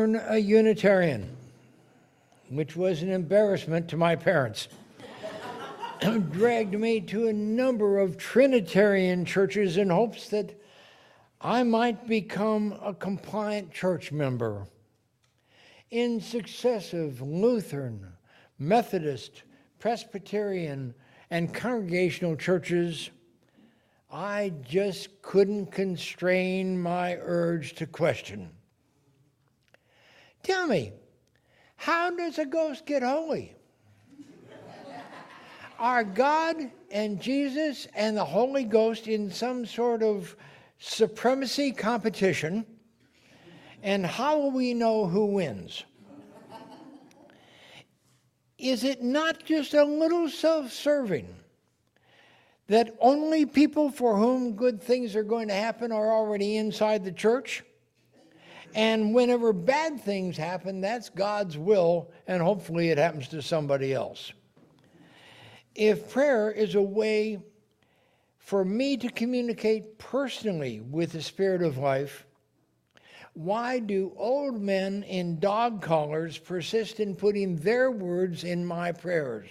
born a Unitarian, which was an embarrassment to my parents. Dragged me to a number of Trinitarian churches in hopes that I might become a compliant church member. In successive Lutheran, Methodist, Presbyterian, and Congregational churches, I just couldn't constrain my urge to question. Tell me, how does a ghost get holy? Are God and Jesus and the Holy Ghost in some sort of supremacy competition? And how will we know who wins? Is it not just a little self serving that only people for whom good things are going to happen are already inside the church? And whenever bad things happen, that's God's will, and hopefully it happens to somebody else. If prayer is a way for me to communicate personally with the Spirit of life, why do old men in dog collars persist in putting their words in my prayers?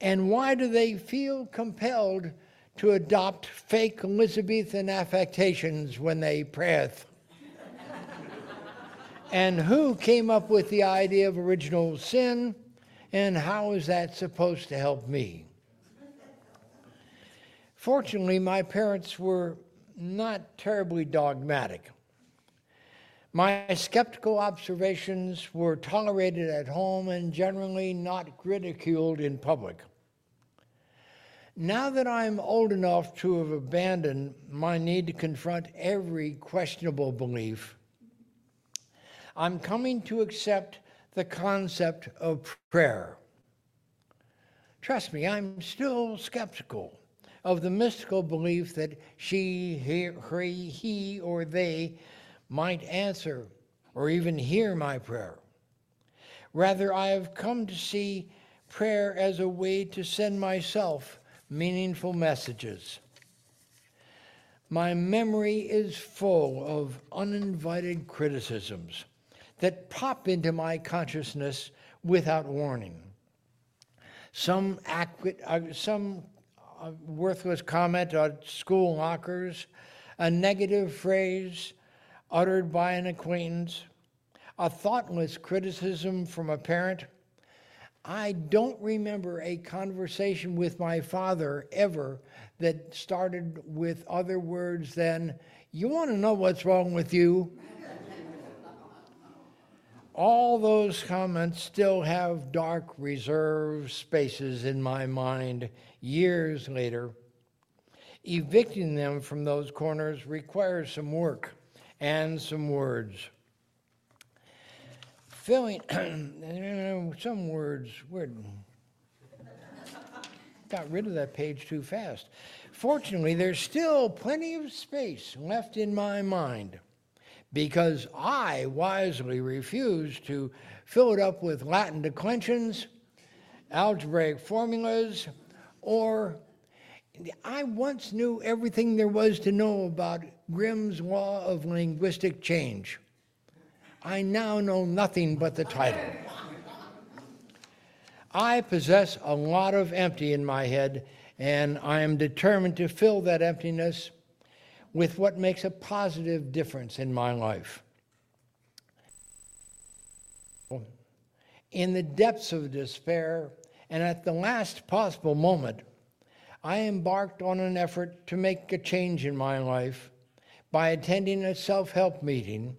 And why do they feel compelled to adopt fake Elizabethan affectations when they prayeth? And who came up with the idea of original sin, and how is that supposed to help me? Fortunately, my parents were not terribly dogmatic. My skeptical observations were tolerated at home and generally not ridiculed in public. Now that I'm old enough to have abandoned my need to confront every questionable belief, I'm coming to accept the concept of prayer. Trust me, I'm still skeptical of the mystical belief that she, he, her, he, or they might answer or even hear my prayer. Rather, I have come to see prayer as a way to send myself meaningful messages. My memory is full of uninvited criticisms that pop into my consciousness without warning. Some, uh, some uh, worthless comment on school lockers, a negative phrase, uttered by an acquaintance, a thoughtless criticism from a parent. I don't remember a conversation with my father ever that started with other words than, You want to know what's wrong with you? All those comments still have dark reserve spaces in my mind years later. Evicting them from those corners requires some work and some words. Filling some words, word. Got rid of that page too fast. Fortunately, there's still plenty of space left in my mind because I wisely refused to fill it up with Latin declensions, algebraic formulas, or I once knew everything there was to know about Grimm's Law of Linguistic Change. I now know nothing but the title. I possess a lot of empty in my head, and I am determined to fill that emptiness with what makes a positive difference in my life. In the depths of despair, and at the last possible moment, I embarked on an effort to make a change in my life by attending a self help meeting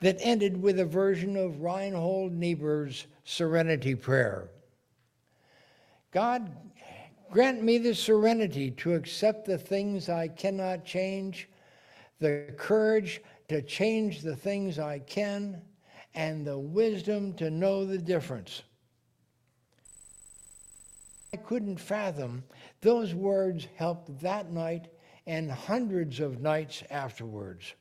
that ended with a version of Reinhold Niebuhr's Serenity Prayer. God, grant me the serenity to accept the things I cannot change, the courage to change the things I can, and the wisdom to know the difference. I couldn't fathom those words helped that night and hundreds of nights afterwards.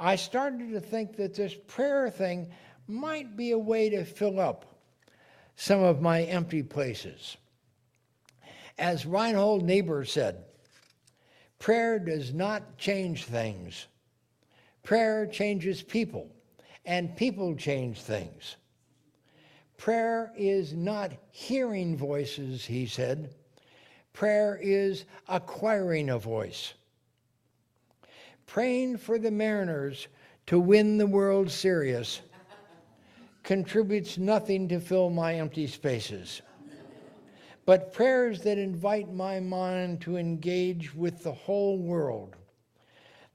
I started to think that this prayer thing might be a way to fill up some of my empty places. As Reinhold Niebuhr said, prayer does not change things, Prayer changes people, and people change things. Prayer is not hearing voices, he said. Prayer is acquiring a voice. Praying for the Mariners to win the World Series contributes nothing to fill my empty spaces. But prayers that invite my mind to engage with the whole world,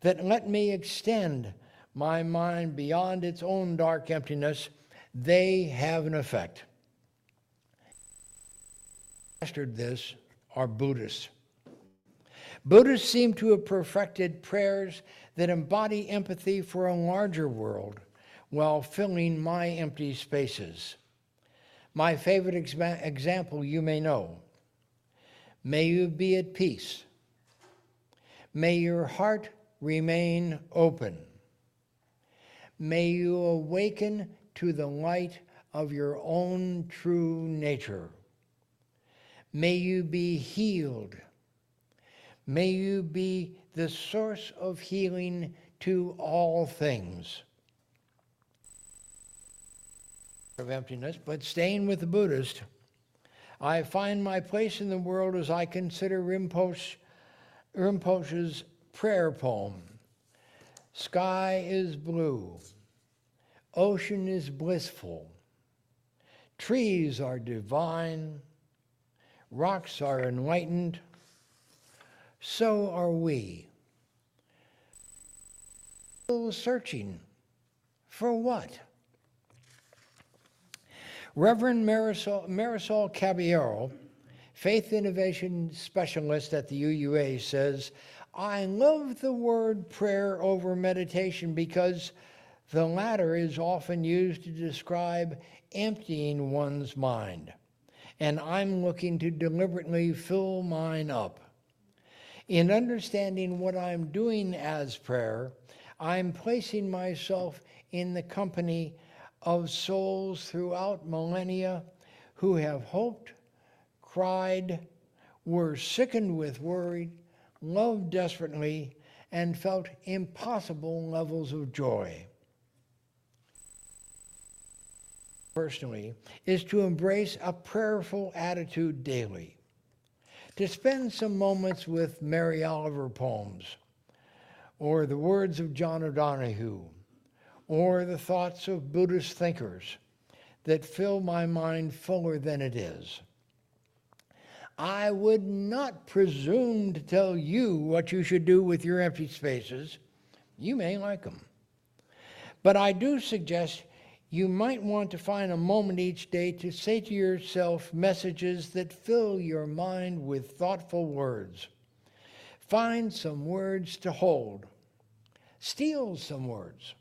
that let me extend my mind beyond its own dark emptiness they have an effect. Mastered this are Buddhists. Buddhists seem to have perfected prayers that embody empathy for a larger world while filling my empty spaces. My favorite example you may know. May you be at peace. May your heart remain open. May you awaken to the light of your own true nature. May you be healed. May you be the source of healing to all things. Of emptiness, but staying with the Buddhist, I find my place in the world as I consider Rinpoche, Rinpoche's prayer poem. Sky is blue, Ocean is blissful. Trees are divine. Rocks are enlightened. So are we. Still searching for what? Reverend Marisol, Marisol Caballero, faith innovation specialist at the UUA, says, I love the word prayer over meditation because the latter is often used to describe emptying one's mind, and I'm looking to deliberately fill mine up. In understanding what I'm doing as prayer, I'm placing myself in the company of souls throughout millennia who have hoped, cried, were sickened with worry, loved desperately, and felt impossible levels of joy. personally is to embrace a prayerful attitude daily, to spend some moments with Mary Oliver poems, or the words of John O'Donohue, or the thoughts of Buddhist thinkers that fill my mind fuller than it is. I would not presume to tell you what you should do with your empty spaces. You may like them. But I do suggest you might want to find a moment each day to say to yourself messages that fill your mind with thoughtful words. Find some words to hold. Steal some words.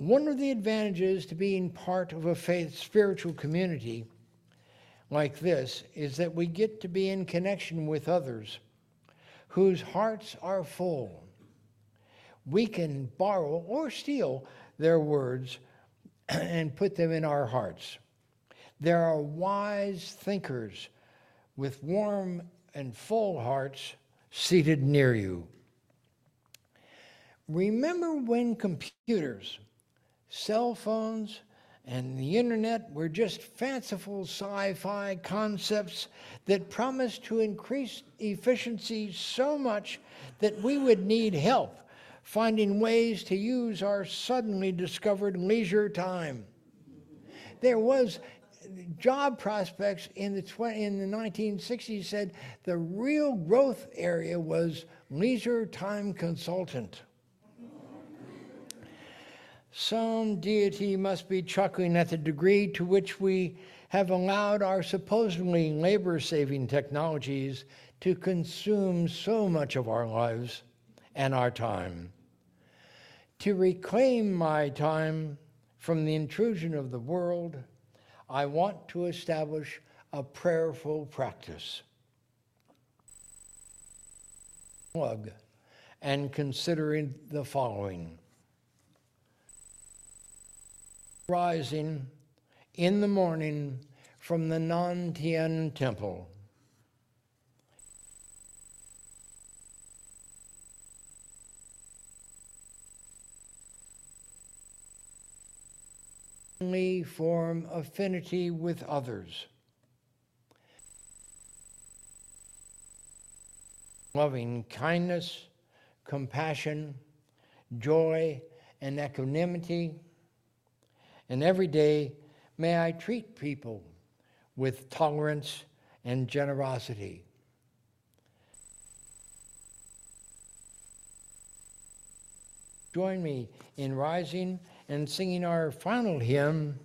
One of the advantages to being part of a faith spiritual community like this is that we get to be in connection with others whose hearts are full. We can borrow or steal their words and put them in our hearts. There are wise thinkers with warm and full hearts seated near you. Remember when computers, cell phones, and the internet were just fanciful sci fi concepts that promised to increase efficiency so much that we would need help finding ways to use our suddenly discovered leisure time. There was job prospects in the 20, in the 1960s said the real growth area was leisure time consultant. Some deity must be chuckling at the degree to which we have allowed our supposedly labor saving technologies to consume so much of our lives and our time to reclaim my time from the intrusion of the world, I want to establish a prayerful practice. And considering the following rising in the morning from the Nan Tien Temple. form affinity with others. Loving kindness, compassion, joy, and equanimity and every day, may I treat people with tolerance and generosity. Join me in rising and singing our final hymn.